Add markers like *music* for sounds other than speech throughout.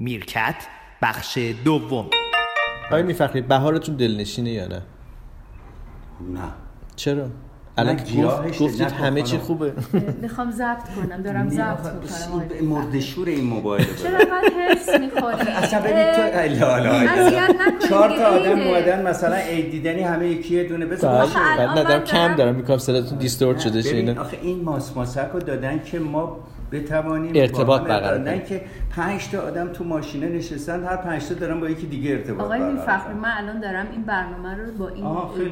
میرکت بخش دوم. آیا میفخری بهارتون دلنشینه یا نه؟ نه. چرا؟ الان نه، گفت گفتید نه، همه چی. خوبه. می‌خوام ضبط کنم دارم ضبط می‌کنم. مردشور این موبایل چرا انقدر حرص می‌خوری؟ اصلا ببین تو لا لا اذیت نکنید چهار تا آدم. اومدن مثلا عید دیدنی همه یکی یه دونه بذار بله بعد ندارم من کم دارم- می‌کنم صداتون دیستورت شده شینه آخه این ماس ماسک رو دادن که ما بتوانیم ارتباط برقرار نه. که پنج تا آدم تو ماشینه نشستن هر پنج تا دارن با یکی دیگه ارتباط آقای برقرار میفخری کنن. من الان دارم این برنامه رو با این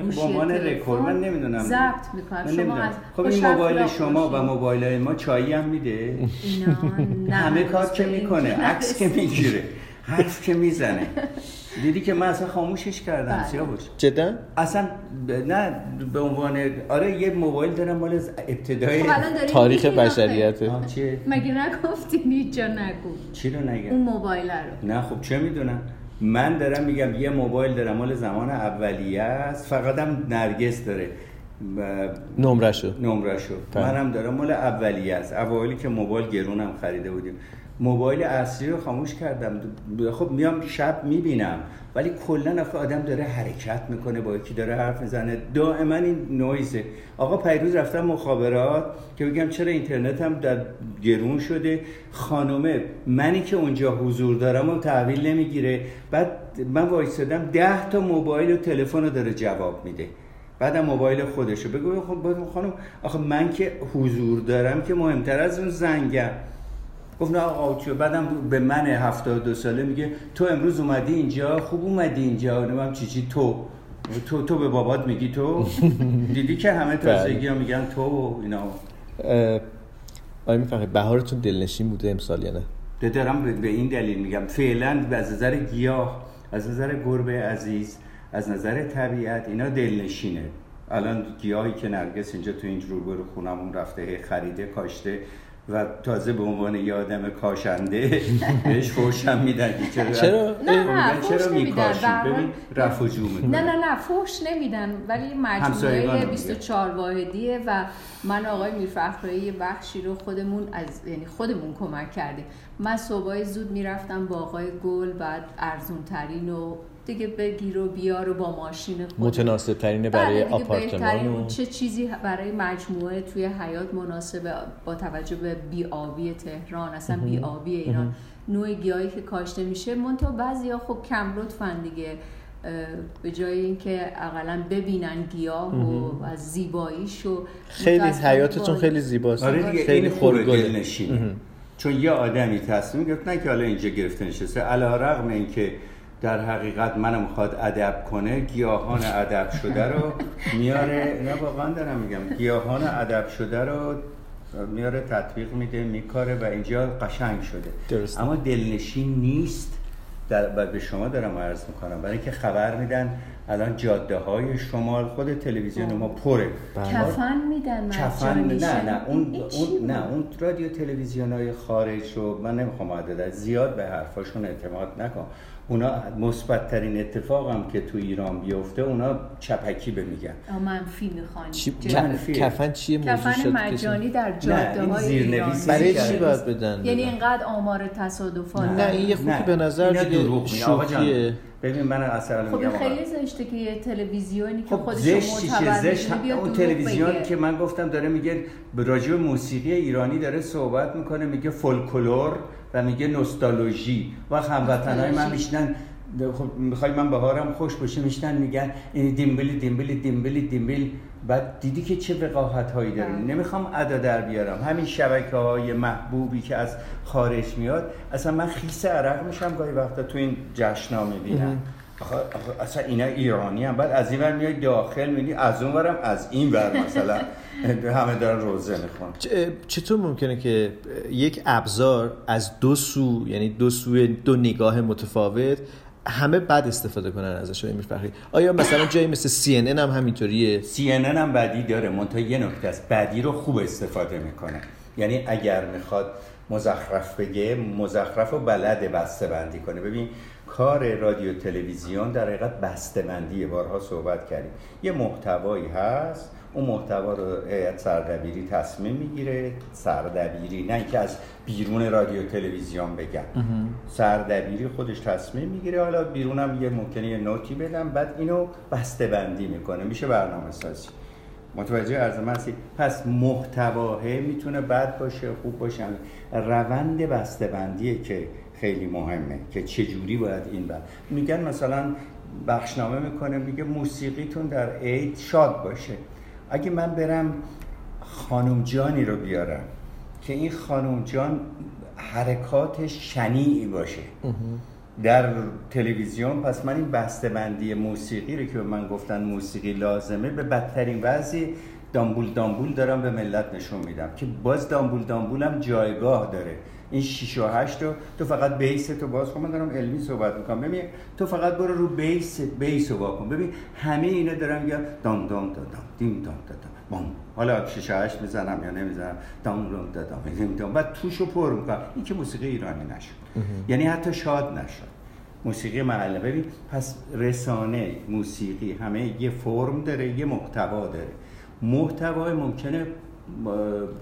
گوشی با عنوان رکورد من نمی‌دونم ضبط می‌کنم من شما نمی‌دونم. از خب این موبایل شما و. موبایل های ما چایی هم میده اینا *laughs* نه همه کار که این می‌کنه عکس که. *laughs* می‌گیره حرف که می‌زنه دیدی که من اصلا خاموشش کردم. بله. سیاوش جدا؟ اصلا ب- نه به عنوان آره یه موبایل دارم مال از ابتدای خب الان داریم تاریخ. بشریت. مگه نگفتین هیچ جا نگو. چی رو نگم؟ اون موبایل رو. نه خب چه می‌دونم؟ من دارم میگم یه موبایل دارم مال زمان اولیه است. فقط هم نرگس داره. نمرشو نمرشو بله. منم دارم مال اولیه است. اوایلی که موبایل گرونم خریده بودیم. موبایل اصلی رو خاموش کردم. خب میام شب می‌بینم. ولی کلا آخه آدم داره حرکت می‌کنه با یکی داره حرف می‌زنه. دائما این نویزه. آقا پیروز رفتم مخابرات که بگم چرا اینترنت هم در گرون شده. خانومه منی که اونجا حضور دارم و تحویل نمی‌گیره. بعد من وایسادم ده تا موبایل و تلفن رو داره جواب میده. بعدم موبایل خودشو. بگو خب خانم آخه من که حضور دارم که مهمتر از اون زنگم. گفت نه آقا چیه بعدم به من 72 ساله میگه تو امروز اومدی اینجا؟ خوب اومدی اینجا؟ نمیم چی چی؟ تو. تو تو به بابات میگی تو؟ *laughs* دیدی که همه تازگی ها میگن تو و اینا. آیا میفخری بهارتون دلنشین بوده امسال یا نه؟ دارم به- این دلیل میگم. فعلا از نظر گیاه از نظر گربه عزیز از نظر طبیعت اینا دلنشینه. الان گیاهی که نرگس اینجا تو این روبرو خونمون رفته هی خریده کاشته و تازه به عنوان یه آدم کاشنده بهش فوشم میدن. چرا؟ چرا؟ نه فوش چرا نمیدن میکاشی؟ ببین رفع می‌کنه نه نه نه فوش نمیدن ولی مجموعه رو 24 واحدیه و من آقای میرفخرایی یه بخشی رو خودمون از یعنی خودمون کمک کردیم. من صبحای زود می‌رفتم با آقای گل بعد ارزون ترین و دیگه بگیر و بیار و با ماشین خودم متناسب ترینه برای بله دیگه آپارتمان و. چه چیزی برای مجموعه توی حیات مناسبه با توجه به بیابی تهران. اصلا بیابی ایران. نوع گیاهی که کاشته میشه. منتها بعضیا خب کم لطفن دیگه به جای اینکه اقلا ببینن گیاه و از زیباییش و خیلی حیاتتون خیلی زیباست. آره دیگه خیلی خوبه دلنشینه چون یه آدمی تصمیم گرفت نه که حالا اینجا گرفته نشسته. علا رغم اینکه در حقیقت منو می‌خواد ادب کنه گیاهان ادب شده رو میاره نه واقعا دارم میگم گیاهان ادب شده رو میاره تطبیق میده میکاره و اینجا قشنگ شده. درسته. اما دلنشین نیست در و به شما دارم عرض می‌کنم. برای اینکه خبر میدن الان جاده های شمال خود تلویزیون ما پره. کفن میدن کفن نه نه اون, اون؟ نه اون رادیو تلویزیون های خارج رو من نمی‌خوام عدد زیاد به حرفاشون اعتماد نکن. اونا مثبت ترین اتفاق هم که تو ایران بیفته اونا چپکی به میگن. منفی می‌خوان چی... ک- کفن چیه موضوع کفن مجانی در جاده های زیرنویسی برای. چی باید بدن؟ یعنی؟ اینقدر آمار تصادفات نه این یه خوکی به نظر دیگه شوخیه. ببین من اصلا خب میگم. خیلی زشته که یه تلویزیونی که خب خودش زشت چیه؟ معتبر زشت اون تلویزیون بگه. که من گفتم داره میگه راجع به موسیقی ایرانی داره صحبت می‌کنه میگه فولکلور و میگه نوستالژی. و هموطنای من. میشنن خب می‌خوای من بهارم خوش باشه میشنن میگن این دیمبلی دیمبلی دیمبلی دیمبل. بعد دیدی که چه وقاحت هایی داره بله. نمی‌خوام ادا در بیارم. همین شبکه های محبوبی که از خارج میاد اصلا من خیس عرق میشم گاهی وقتا تو این جشنا می‌بینم. اصلا اینا ایرانی هم بعد از این ور میای داخل می‌بینی از اون ورم از این ور مثلا. *laughs* *laughs* همه دارن روزه می‌خوان چطور ممکنه که یک ابزار از دو سو یعنی دو سوی دو نگاه متفاوت همه بد استفاده کنن ازش آقای میرفخری آیا مثلا جایی مثل CNN هم همینطوریه؟ CNN هم بدی داره منتها یه نکته است. بدی رو خوب استفاده می‌کنه. یعنی اگر می‌خواد مزخرف بگه مزخرف و بلد بسته بندی کنه. ببین کار رادیو تلویزیون در حقیقت بسته بندیه بارها صحبت کردیم. یه محتوایی هست اون محتوا رو هیئت سردبیری تصمیم می‌گیره. سردبیری نه اینکه از بیرون رادیو تلویزیون بگم. سردبیری خودش تصمیم می‌گیره. حالا بیرونم یه ممکنه یه نوتی بدم بعد اینو بسته بندی می‌کنه. میشه برنامه سازی. متوجه عرض من هستی؟ پس محتواه می‌تونه بد باشه خوب باشه. روند بسته‌بندیه که خیلی مهمه که چجوری باید این بر. میگن مثلا بخشنامه می‌کنه میگه موسیقیتون در عید شاد باشه. اگه من برم خانم جانی رو بیارم که این خانم جان حرکات شنیعی باشه. در تلویزیون پس من این بندی موسیقی رو که به من گفتن موسیقی لازمه به بدترین وضعی دامبول دامبول دارم به ملت نشون میدم. که باز دامبول دامبول هم جایگاه داره. این 6 و 8 رو تو فقط بیس تو باز کن. من دارم علمی صحبت می‌کنم. ببین تو فقط برو رو بیس بیس رو واکن ببین همه اینا دارم میگم دام دام دام دیم دام دام بام. حالا 6 8 می‌زنم یا نمی‌زنم؟ دام دام دام دیم دام. بعد توشو پر می‌کنم. این که موسیقی ایرانی نشد. یعنی حتی شاد نشد. موسیقی محله ببین پس رسانه موسیقی همه یه فرم داره یه محتوا داره. محتوا ممکنه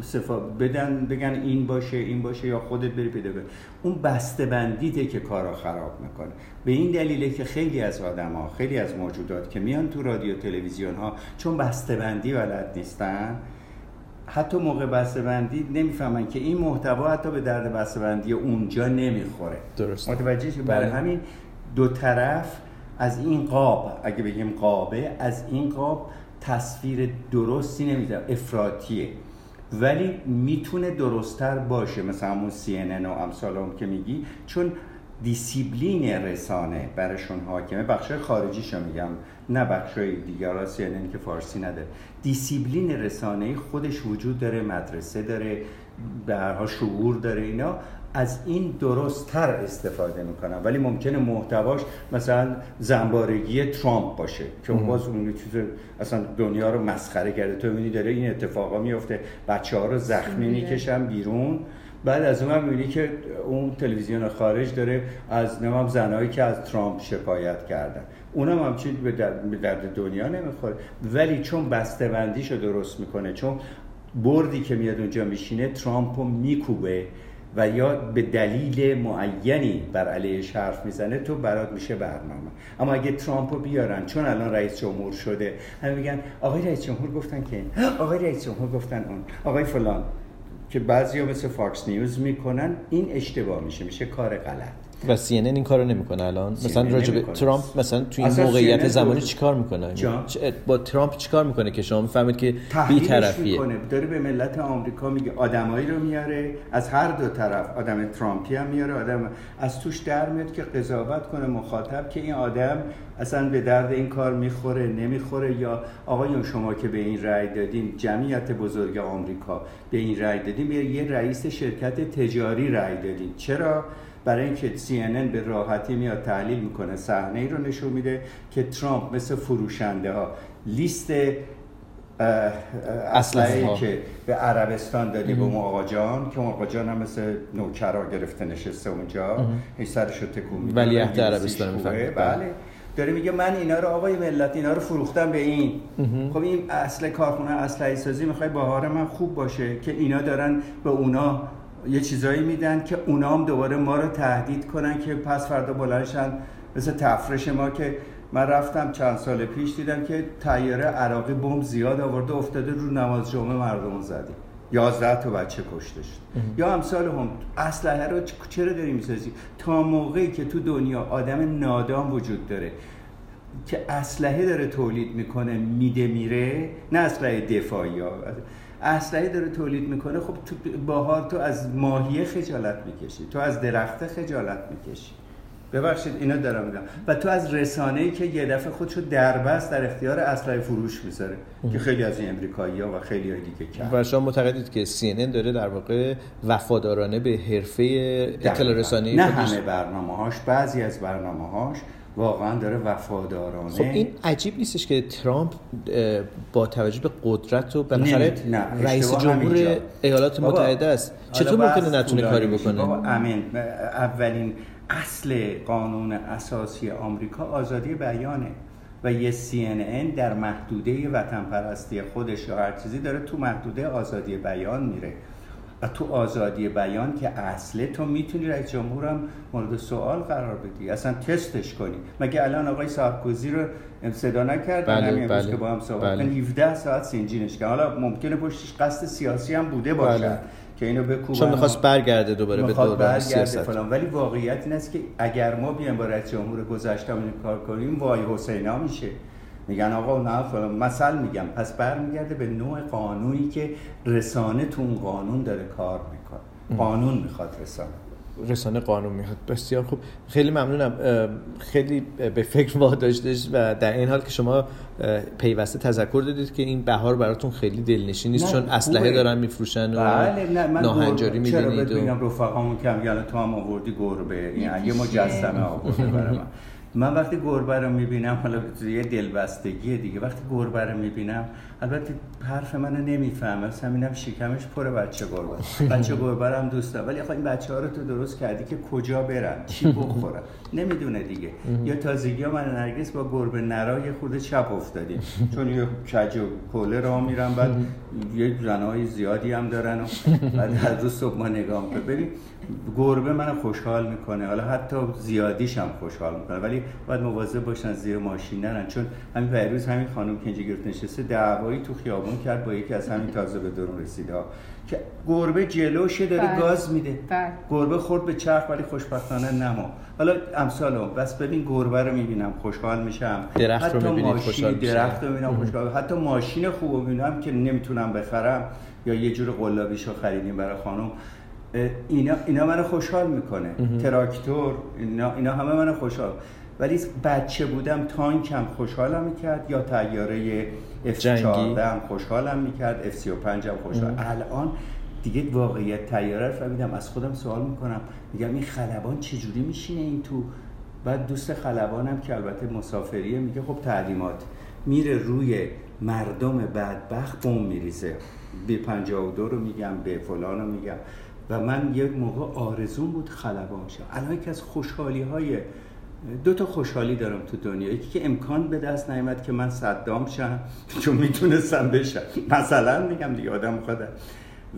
صفا بدن بگن این باشه این باشه یا خودت بری پیدا کن اون بسته بندیته که کارا خراب می‌کنه. به این دلیله که خیلی از آدم ها خیلی از موجودات که میان تو رادیو تلویزیون ها چون بسته بندی بلد نیستن حتی موقع بسته بندی نمی‌فهمن که این محتوا حتی به درد بسته بندی اونجا نمی‌خوره. درست متوجه برای بله. همین دو طرف از این قاب اگه بگیم قابه از این قاب تصویر درستی نمیده افراتیه ولی می‌تونه درستتر باشه مثلا همون CNN و امثال هم که میگی چون دیسیبلین رسانه برشون حاکمه. بخش خارجیشو میگم نه بخش دیگر CNN که فارسی نداره. دیسیبلین رسانه خودش وجود داره مدرسه داره به شعور داره اینا از این درستتر استفاده می‌کنن. ولی ممکنه محتواش مثلا زنبارگی ترامپ باشه که اون باز اون چیز اصلا دنیا رو مسخره کرده. تو می‌بینی داره این اتفاقا میفته بچه ها رو زخمی می‌کشن بیرون. بعد از اون هم می‌بینی که اون تلویزیون خارج داره از نمام زنهایی که از ترامپ شکایت کردن. اونم هم چیز به درد دنیا نمی‌خوره. ولی چون بسته بندیشو درست می‌کنه چون بردی که میاد اونجا میشینه ترامپ رو میکوبه و یا به دلیل معینی بر علیهش حرف می‌زنه تو برات میشه برنامه. اما اگه ترامپ رو بیارن چون الان رئیس جمهور شده همه میگن آقای رئیس جمهور گفتن که آقای رئیس جمهور گفتن اون آقای فلان که بعضیا مثل فاکس نیوز می‌کنن این اشتباه میشه میشه کار غلط. و سی این کارو نمی‌کنه الان. مثلا راجع ترامپ مثلا تو این موقعیت زمانی چیکار می‌کنه؟ با ترامپ چیکار می‌کنه که شما می‌فهمید که بی طرفیه داره به ملت آمریکا میگه آدمایی رو میاره از هر دو طرف. آدم ترامپی هم میاره آدم از توش در میاد که قضاوت کنه مخاطب که این آدم اصلا به درد این کار می‌خوره نمی‌خوره. یا آقایون شما که به این رأی دادین جمعیت بزرگ آمریکا به این رأی دادین یه رئیس شرکت تجاری رأی دادین. چرا؟ برای اینکه CNN به راحتی میاد تحلیل می‌کنه صحنه ای رو نشون میده که ترامپ مثل فروشنده ها لیست اسلحه که به عربستان دادی به اون آقا جان که اون آقا جان هم مثل نوکرا گرفته نشسته اونجا. هی سرش رو تکون میده. ولی عهد عربستان بله. داره میگه من اینا رو آقای ملت اینا رو فروختم به این. خب این اصل کارخونه اسلحه سازی می‌خوای بهار من خوب باشه که اینا دارن به اونا یه چیزایی میدن که اونا هم دوباره ما رو تهدید کنن که پس فردا بلندشن مثل تفرش ما که من رفتم چند سال پیش دیدم که تیاره عراقی بمب زیاد آورده افتاده رو نماز جمعه مردم زدی. یازده تا بچه کشته شد. یا امثال هم اسلحه رو چرا داری می‌سازی؟ تا موقعی که تو دنیا آدم نادام وجود داره که اسلحه داره تولید می‌کنه میده میره نه اسلحه دفاعی ها. اسلحه داره تولید می‌کنه خب تو باهار تو از ماهیه خجالت می‌کشی تو از درخت خجالت می‌کشی. ببخشید اینا دارم میگم. و تو از رسانه ای که یه دفعه خودشو دربست در اختیار اسلحه فروش می‌ذاره که خیلی از این امریکایی ها و خیلی های دیگه کرد و شما معتقدید که CNN داره در واقع وفادارانه به حرفه اطلاع رسانی نه همه برنامه هاش بعضی از برنامه هاش واقعا داره وفادارانه. خب این عجیب نیستش که ترامپ با توجه به قدرت و بالاخره رئیس جمهور ایالات متحده است. چطور ممکنه نتونه کاری بکنه؟ امین اولین اصل قانون اساسی آمریکا آزادی بیانه و یه CNN در محدوده وطن پرستی خودش یا هر چیزی داره تو محدوده آزادی بیان میره. و تو آزادی بیان که اصله تو می‌تونی رئیس جمهورم مورد سوال قرار بدی. اصلا تستش کنی. مگه الان آقای سارکوزی رو صدا نکردن بله، همین بله، که با هم صحبت بله. کردن 17 ساعت سینجینش کردن. حالا ممکنه پشتش قصد سیاسی هم بوده باشه. بله. که اینو بکوبن چون می‌خواست برگرده دوباره به برگرده سیاست. فلان. ولی واقعیت این است که اگر ما بیایم با رئیس جمهور این کار کنیم وای حسینا میشه. میگن آقا نه فلان. مثل میگم پس برمیگرده به نوع قانونی که رسانه تو اون قانون داره کار می‌کنه. قانون می‌خواد رسانه. رسانه قانون می‌خواد. بسیار خوب. خیلی ممنونم. خیلی به فکر واداشتش و در این حال که شما پیوسته تذکر دادید که این بهار براتون خیلی دلنشین نیست چون اسلحه. دارن میفروشن و بله نه من ناهنجاری چرا می‌دونید ببینم رفقامون که میگن تو هم آوردی گربه. این یه. مجسمه آورده برای من. *laughs* من وقتی گربه رو می‌بینم حالا یه دلبستگی دیگه. وقتی گربه رو می‌بینم البته حرف منو نمی‌فهمه. مثلا می‌بینم شکمش پر بچه گربه. بچه گربه هم دوست دارم. ولی آخه این بچه ها رو تو درست کردی که کجا برن؟ چی بخورن؟ نمی‌دونه دیگه. یا تازگی ها من نرگس با گربه نرای خود چپ افتادیم چون یه کج و کوله را میرن بعد یه زنهای زیادی هم دارن و بعد هر روز صبح ما نگاه می‌کنه ببین گربه منو خوشحال می‌کنه. حالا حتی زیادیش هم خوشحال می‌کنه. ولی باید مواظب باشن زیر ماشین نرن. چون همین پیروز همین خانم که اینجا گرفت نشسته دعوایی تو خیابون کرد با یکی از همین تازه به درون رسیده ها که گربه جلوشه داره بله. گاز میده. بله. گربه خورد به چرخ ولی خوشبختانه نما حالا امثال هم بس ببین گربه رو می‌بینم خوشحال میشم. درخت رو حتی می‌بینید، ماشین- خوشحال می‌شی. درخت رو می‌بینم خوشحال. حتی ماشین خوب رو می‌بینم که نمی‌تونم بخرم یا یه جور قلابیشو خریدیم برای خانم. اینا اینا منو خوشحال می‌کنه. تراکتور اینا اینا همه منو خوشحال. ولی بچه بودم تانکم خوشحالم می‌کرد یا تیاره جنگی. F14 هم خوشحالم می‌کرد F35 هم خوشحال. الان دیگه واقعیت تیاره رو فهمیدم از خودم سوال می‌کنم. میگم این خلبان چجوری میشینه این تو؟ بعد دوست خلبانم که البته مسافریه میگه خب تعلیمات میره روی مردم بدبخت بم میریزه. به 52 رو میگم به فلان رو میگم. و من یه موقع آرزون بود خلبان شم. الان یکی از خوشحالی های دو تا خوشحالی دارم تو دنیا. یکی که امکان به دست نیامد که من صدام شم چون می‌تونستم بشم. مثلا میگم دیگه آدم خودم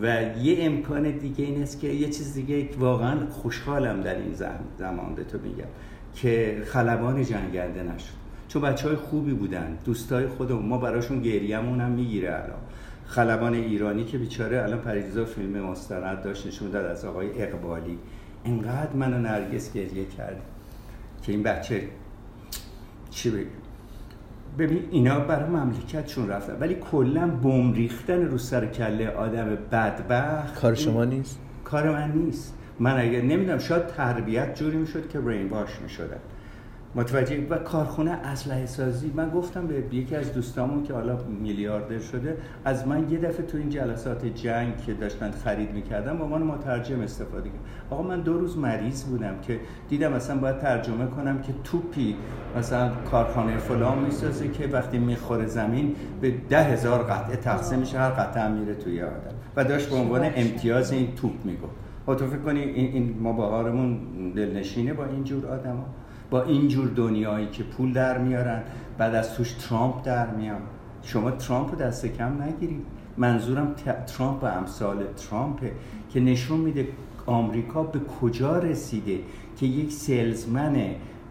و یه امکان دیگه این است که یه چیز دیگه واقعا خوشحالم در این زم- زمان به تو میگم که خلبان جنگنده نشد. چون بچه های خوبی بودن دوستای خودمون ما براشون گریهمون هم می‌گیره الان. خلبان ایرانی که بیچاره الان پریزا فیلم مستند داشت نشون داد از آقای اقبالی. انقدر من و نرگس گریه کردیم که این بچه. چی بگم؟ ببین اینا برای مملکتشون رفتن ولی کلا بم ریختن رو سر کله آدم بدبخت کار شما نیست؟ کار من نیست. من اگر نمی‌دونم شاید تربیت جوری می‌شد که برین واش می‌شدن. متوجه و کارخونه اسلحه سازی من گفتم به یکی از دوستامون که حالا میلیاردر شده از من یه دفعه تو این جلسات جنگ که داشتن خرید می‌کردم با عنوان مترجم استفاده کردم آقا من دو روز مریض بودم که دیدم مثلا باید ترجمه کنم که توپی مثلا کارخانه فلان می‌سازه که وقتی می‌خوره زمین به ده هزار قطعه تقسیم میشه هر قطعه هم میره توی آدم. و داشت به عنوان امتیاز این توپ می‌گفت. و تو فکر کنی این, این ما بهارمون دلنشینه با اینجور آدما؟ با اینجور دنیایی که پول در میارن بعد از توش ترامپ در میان. شما ترامپ رو دست کم نگیرید. منظورم ترامپ و امثال ترامپه که نشون میده آمریکا به کجا رسیده که یک سلزمن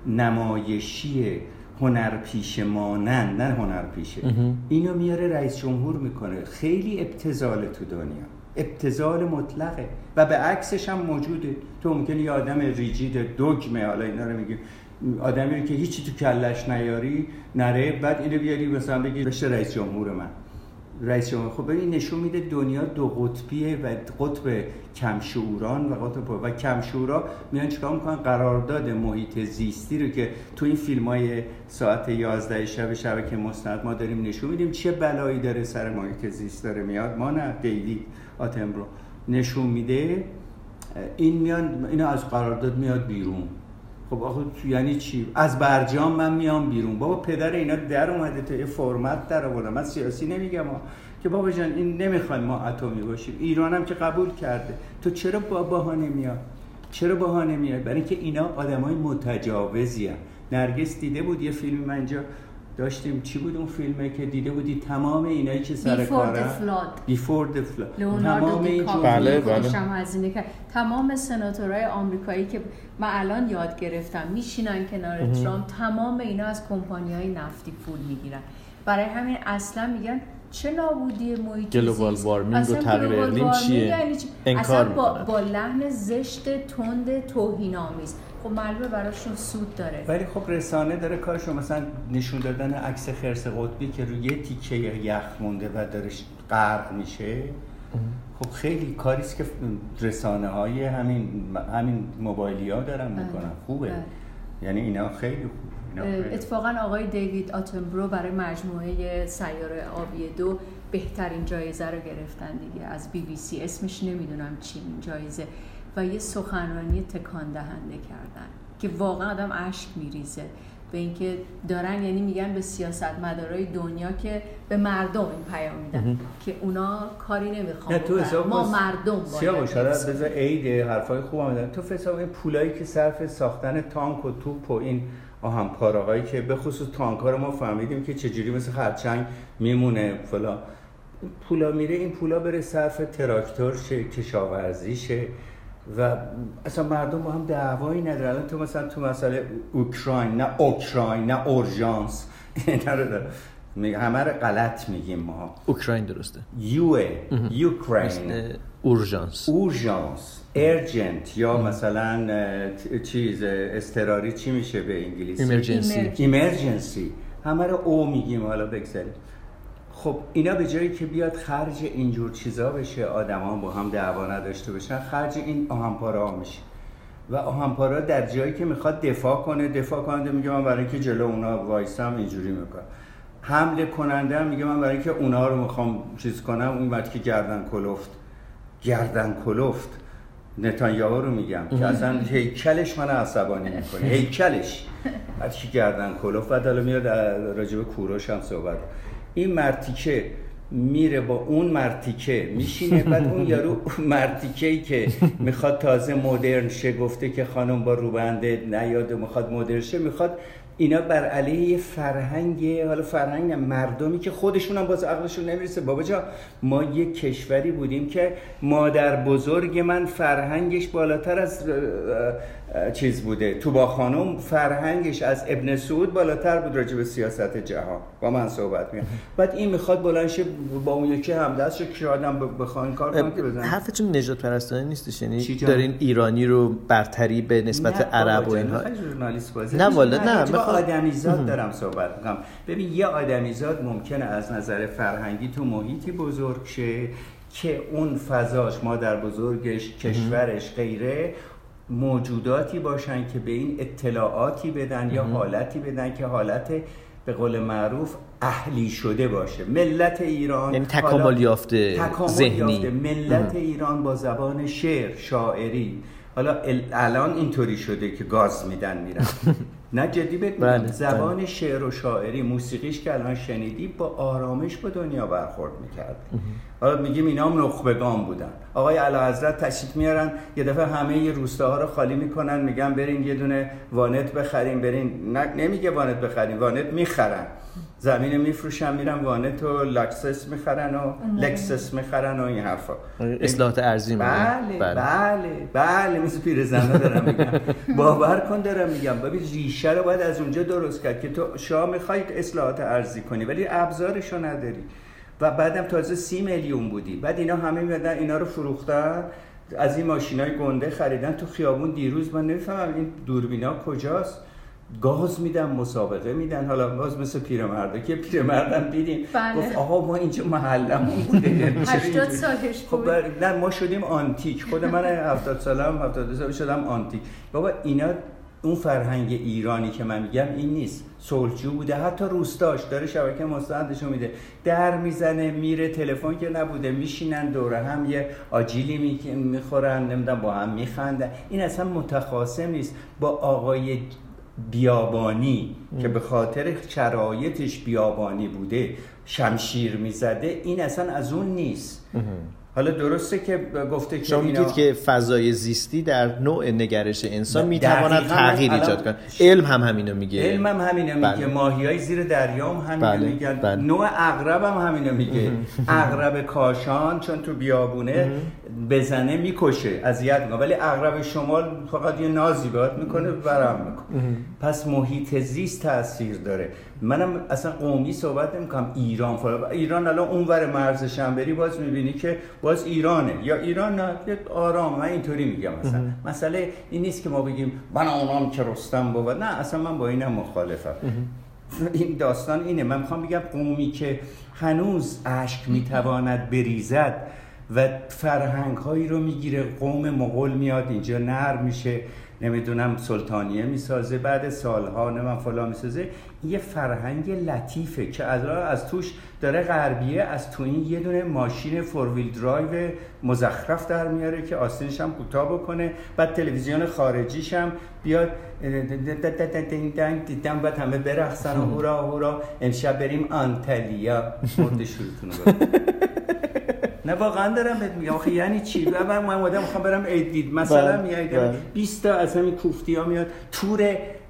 نمایشی هنرپیشه مانند نه هنرپیشه. اینو میاره رئیس جمهور می‌کنه. خیلی ابتزال تو دنیا. ابتزال مطلقه. و به عکسش هم موجوده. تو ممکنه یه آدم ریجید دوگمه حالا اینا رو میگیم. آدمی رو که هیچی تو کلش نیاری نره بعد اینو بیاری مثلا بگی بشه رئیس جمهور من. رئیس جمهور خب ببین نشون میده دنیا دو قطبیه و قطب کمشوران و قطب و کمشورا میان چیکار می‌کنن؟ قرارداد محیط زیستی رو که تو این فیلم های ساعت 11 شب شبکه مستند ما داریم نشون میدیم چه بلایی داره سر محیط زیست داره میاد. ما نه دیوید آتمبرو نشون میده این میان اینا از قرارداد میاد بیرون. خب آخه تو یعنی چی؟ از برجام من میام بیرون. بابا پدر اینا در اومده تو یه فرمت در آورده من سیاسی نمیگم. که بابا جان این نمی‌خوایم ما اتمی باشیم. ایران هم که قبول کرده. تو چرا با بهانه میاد چرا بهانه میاد برای اینکه اینا آدمای متجاوزی هن. نرگس دیده بود یه فیلم من اینجا داشتیم. چی بود اون فیلمه که دیده بودی؟ تمام اینایی که سر Before کارن the flood. Before the flood. لئوناردو تمام این بله، جمله. بله. هزینه کرد تمام سناتورهای آمریکایی که من الان یاد گرفتم میشینن کنار ترامپ تمام اینا از کمپانی های نفتی پول می‌گیرن. برای همین اصلا میگن چه نابودی محیط گلوبال؟ وارمینگ و تغییر اقلیم چیه؟ یعنی چی؟ انکار اصلا با. با لحن زشت تند توهین آمیز خب معلومه براشون سود داره ولی خب رسانه داره کارشو مثلا نشون دادن عکس خرس قطبی که روی یه تیکه یخ مونده و داره غرق میشه خب خیلی کاریست که رسانه های همین همین موبایلی ها دارن می‌کنن خوبه بله. یعنی اینا خیلی خوبه اینا خیلی اتفاقا آقای دیوید آتنبرو برای مجموعه سیاره آبی دو بهترین جایزه رو گرفتن دیگه. از بی بی سی اسمش نمی‌دونم چی این جایزه. و یه سخنرانی تکان دهنده کردن که واقعا آدم اشک میریزه. به اینکه دارن یعنی میگن به سیاستمدارای دنیا که به مردم این پیام میدن که اونا کاری نمی‌خوان ما مردم باید حالا بذار عید حرفای خوبم میدن تو این پولایی که صرف ساختن تانک و توپ و این آهن پاره‌هایی که به خصوص تانک ها رو ما فهمیدیم که چجوری مثل خرچنگ میمونه این پولا میره این پولا بره صرف تراکتور شه کشاورزی شه و اصلا مردم با هم دعوایی ندارن. تو مثلا تو مسئله اوکراین نه اوکراین نه اورژانس. *laughs* رو. همه رو غلط میگیم ما. اوکراین درسته. یو Ukraine اورژانس. اورژانس. urgent یا مثلا چیز اه، اضطراری چی میشه به انگلیسی؟ emergency. emerg- emergency. همه رو او میگیم حالا بگذاریم. خب اینا به جایی که بیاد خرج اینجور چیزا بشه آدما با هم دعوا نداشته باشن خرج این آهن‌پاره‌ها میشه. و آهنپارا در جایی که می‌خواد دفاع کنه دفاع کننده میگه من برای اینکه جلو اونا وایسم اینجوری می‌کنم. حمله کننده میگه من برای اینکه اونا رو می‌خوام چیز کنم اون وقت که گردن کلفت گردن کلفت نتانیاهو رو میگم که اصلا هیکلش من عصبانی می‌کنه *laughs* هیکلش. وقتی که گردن کلفت؟ بعد حالا میاد راجب کوروش هم صحبت. این مرتیکه میره با اون مرتیکه میشینه بعد اون *laughs* یارو مرتیکه ای که می‌خواد تازه مدرن شه گفته که خانم با روبنده نیاد و می‌خواد مدرن شه می‌خواد اینا بر علیه یه فرهنگ حالا فرهنگ مردمی که خودشون هم باز عقلشون نمی‌رسه. بابا جا ما یک کشوری بودیم که مادر بزرگ من فرهنگش بالاتر از چیز بوده. تو با خانم فرهنگش از ابن سعود بالاتر بود راجع به سیاست جهان. با من صحبت میگم بعد این می‌خواد بلند شه با اون یکی همدست شه که آدم ب- بخواد این کار کنه که بزنه حرفتون نجات پرستانه نیستش یعنی؟ دارین ایرانی رو برتری به نسبت نه عرب و اینها؟ نه والا، نه، میخوام- آدمیزاد دارم صحبت می‌کنم. ببین یه آدمیزاد ممکنه از نظر فرهنگی تو محیطی بزرگ شه که اون فضاش مادر بزرگش کشورش غیره. موجوداتی باشن که به این اطلاعاتی بدن یا حالتی بدن که حالت به قول معروف اهلی شده باشه. ملت ایران یعنی تکامل یافته ذهنی. ملت ایران با زبان شعر شاعری. حالا ال- الان اینطوری شده که گاز میدن میرن. *laughs* نه جدی. بله، زبان شعر و شاعری موسیقیش که الان شنیدی با آرامش با دنیا برخورد می‌کرد. حالا میگیم اینا هم نخبگان بودن. آقای اعلی حضرت تشریف میارن یه دفعه همه یه روستاها رو خالی می‌کنن میگن برین یه دونه وانت بخرین. برین نه نمیگه وانت بخرین وانت می‌خرن. زمین میفروشن میرن وانت و لکسس می‌خرن و لکسس می‌خرن و این حرفا. اصلاحات ارضی می‌کنن. بله بله. بله مثل پیرزنها دارم میگم *laughs* باور کن دارم میگم ببین ریشه رو باید از اونجا درست کرد که تو شاه می‌خوای اصلاحات ارضی کنی ولی ابزارشو نداری. و بعدم تازه سی میلیون بودی. بعد اینا همه میادن اینا رو فروختن از این ماشینای گنده خریدن تو خیابون دیروز. من نمی‌فهمم این دوربینا کجاست. گاز میدن مسابقه میدن. حالا باز مثل پیرمرده که پیرمردم دیدیم. بله. گفت آقا ما اینجا محلمون بوده. یعنی چرا 80 اینجوری؟ سالش خب بود. بر... نه ما شدیم آنتیک. خود من 70 سالم 72 سال شدم آنتیک. بابا اینا اون فرهنگ ایرانی که من میگم این نیست. صلحجو بوده حتی روستاش داره شبکه مستندشو میده. در می‌زنه میره تلفن که نبوده. میشینن دوره هم یه آجیلی می... می‌خورن نمی‌دونم با هم میخندن. این اصلا متخاصم نیست. با آقای بیابانی که به خاطر شرایطش بیابانی بوده شمشیر می‌زده این اصلا از اون نیست. حالا درسته که گفته که شما اینا- میگید که فضای زیستی در نوع نگرش انسان می‌تواند تغییر ایجاد کنه علم هم همینو میگه. علم هم همینه میگه. بله. ماهی های زیر دریا هم همینه بله، میگن. بله. نوع اغرب هم همینه میگه اغرب کاشان چون تو بیابونه بزنه می‌کشه اذیت می‌کنه. ولی اغرب شمال فقط یه نازی باید می‌کنه ورم می‌کنه. پس محیط زیست تاثیر داره. منم اصلا قومی صحبت نمی‌کنم. ایران فلان ایران الان اونور مرزش هم بری باز می‌بینی که باز ایرانه. یا ایران نه آرام. من اینطوری میگم مثلا مسئله این نیست که ما بگیم من اونام که رستم بود. نه اصلا من با اینم مخالفم. این داستان اینه. من می‌خوام بگم قومی که هنوز اشک می‌تواند بریزد و فرهنگ هایی رو می‌گیره. قوم مغول میاد اینجا نر میشه نمی‌دونم سلطانیه می‌سازه بعد سالها من فلان می‌سازه. یه فرهنگ لطیفه که از از توش داره غربیه از تو این یه دونه ماشین فور ویل درایو مزخرف در میاره که آستینش هم کوتاه بکنه. بعد تلویزیون خارجیش هم بیاد دیدم بعد همه برقصن و هورا هورا. امشب بریم آنتالیا. مرد شروعتون رو نه واقعا دارم بهت میگم. آخه یعنی چی؟ من من آدم می‌خوام برم عید مثلا بله، میگم بله. 20 تا از همین کوفتی ها میاد. تور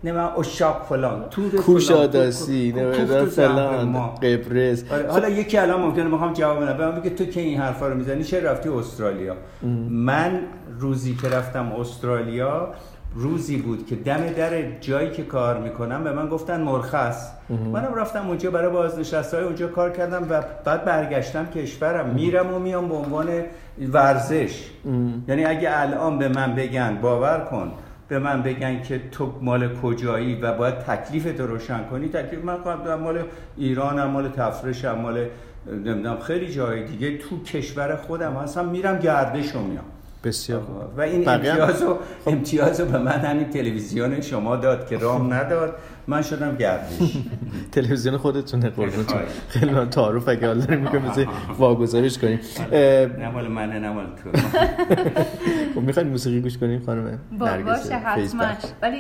نه من اشاق فلان. تور کوش فلان، آداسی کو- کو- کوفت نمی‌دونم و زهر فلان. قبرس. حالا یکی الان ممکنه می‌خوام جواب بدم. به من میگه تو که این حرفا رو می‌زنی چه رفتی استرالیا؟ من روزی که رفتم استرالیا روزی بود که دم در جایی که کار می‌کنم به من گفتن مرخص. منم رفتم اونجا برای بازنشست های اونجا کار کردم و بعد برگشتم کشورم. میرم و میام به عنوان ورزش. یعنی اگه الان به من بگن باور کن به من بگن که تو مال کجایی و باید تکلیف تو روشن کنی تکلیف من خواهم مال ایرانم مال تفرشم مال نمی‌دونم خیلی جای دیگه تو کشور خودم اصلا میرم گردش رو میام. بسیار. و این بقیه هم- امتیاز رو امتیاز رو به من همین تلویزیون شما داد که رام نداد. من شدم گردش. *laughs* تلویزیون خودتونه قربونتون. خیلی من تعارف اگه حال داریم می‌کنم مثل واگذارش کنیم. اه، نه مال منه نه مال تو. *laughs* خب می‌خواین موسیقی گوش کنیم خانم با نرگس باشه حتما؟ ولی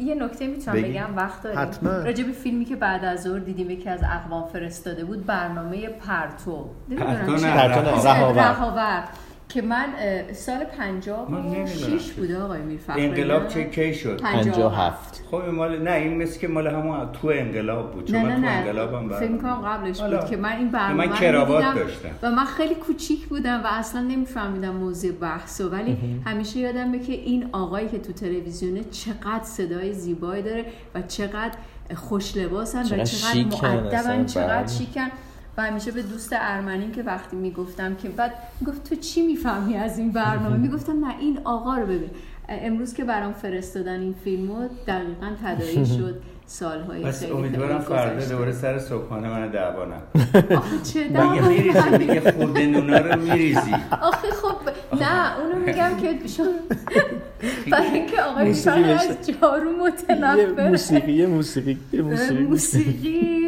یه نکته می‌تونم. بگم وقت داریم. حتما. راجع به فیلمی که بعد از ظهر دیدیم یکی از اقوام فرستاده بود برنامه پرتو. پرتو چی- نه، رهاور. که من سال من 56 نمی‌دونم. بوده آقای میرفخر انقلاب چه کی شد 57 خب مال نه این مثل که مال همون تو انقلاب بود چون نه من نه تو نه انقلابم فکر کنم قبلش حالا. بود که من این برنامه من رو کراوات می‌دیدم داشتم. و من خیلی کوچیک بودم و اصلا نمیفهمیدم موضوع بحث و ولی همیشه یادمه که این آقایی که تو تلویزیونه چقدر صدای زیبایی داره و چقدر خوش لباسن و چقدر مؤدبن چقدر. شیکن و همیشه به دوست ارمنی که وقتی می‌گفتم که بعد می‌گفت تو چی می‌فهمی از این برنامه می‌گفتم نه این آقا رو ببین امروز که برام فرستادن این فیلمو دقیقا تداعی *laughs* شد سالهای پس خیلی امیدوارم فردا. دوباره سر صبحانه من دعوا. *laughs* آخه چه دعوا؟ دیگه خورده نونا رو میریزی آخه خب نه اونو میگم که شما *laughs* برای اینکه آقای. از جارو متنفره موسیقی موسیقی موسیقی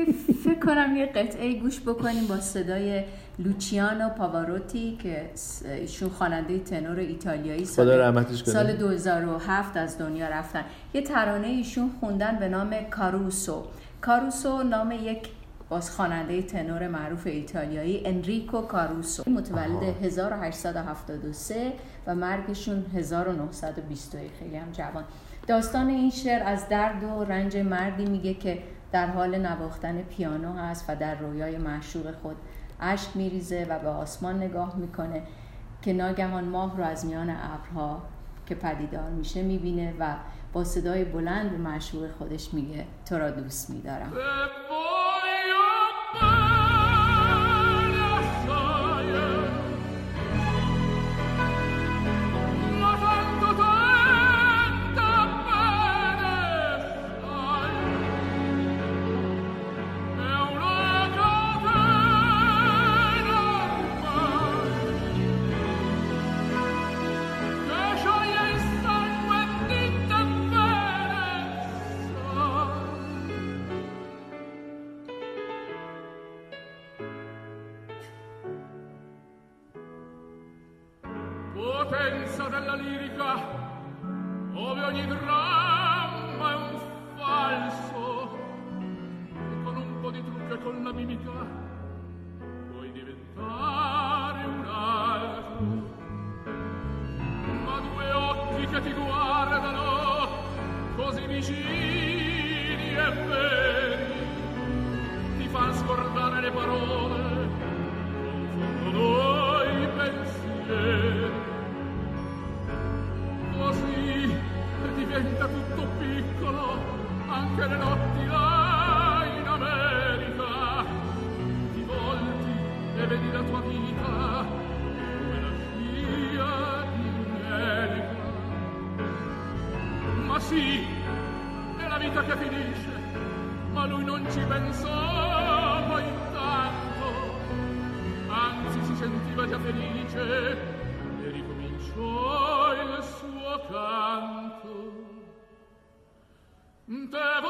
فکر کنم یه قطعه گوش بکنیم با صدای لوچیانو پاواروتی که ایشون خواننده تنور ایتالیایی خدا سال, رحمتش. سال 2007 از دنیا رفتن یه ترانه ایشون خوندن به نام کاروسو کاروسو نام یک باز خواننده تنور معروف ایتالیایی انریکو کاروسو. متولد 1873 و مرگشون 1921 خیلی هم جوان. داستان این شعر از درد و رنج مردی میگه که در حال نواختن پیانو هست و در رویای معشوق خود اشک میریزه و به آسمان نگاه می‌کنه که ناگهان ماه رو از میان ابرها که پدیدار میشه می‌بینه و با صدای بلند به معشوق خودش میگه تو را دوست میدارم. potenza della lirica, dove ogni dramma è un falso, e con un po' di trucco e con la mimica puoi diventare un altro. Ma due occhi che ti guardano così vicini e veri ti fanno scordare le parole sì è la vita che finisce ma lui non ci pensava intanto anzi si sentiva già felice e ricominciò il suo canto. Te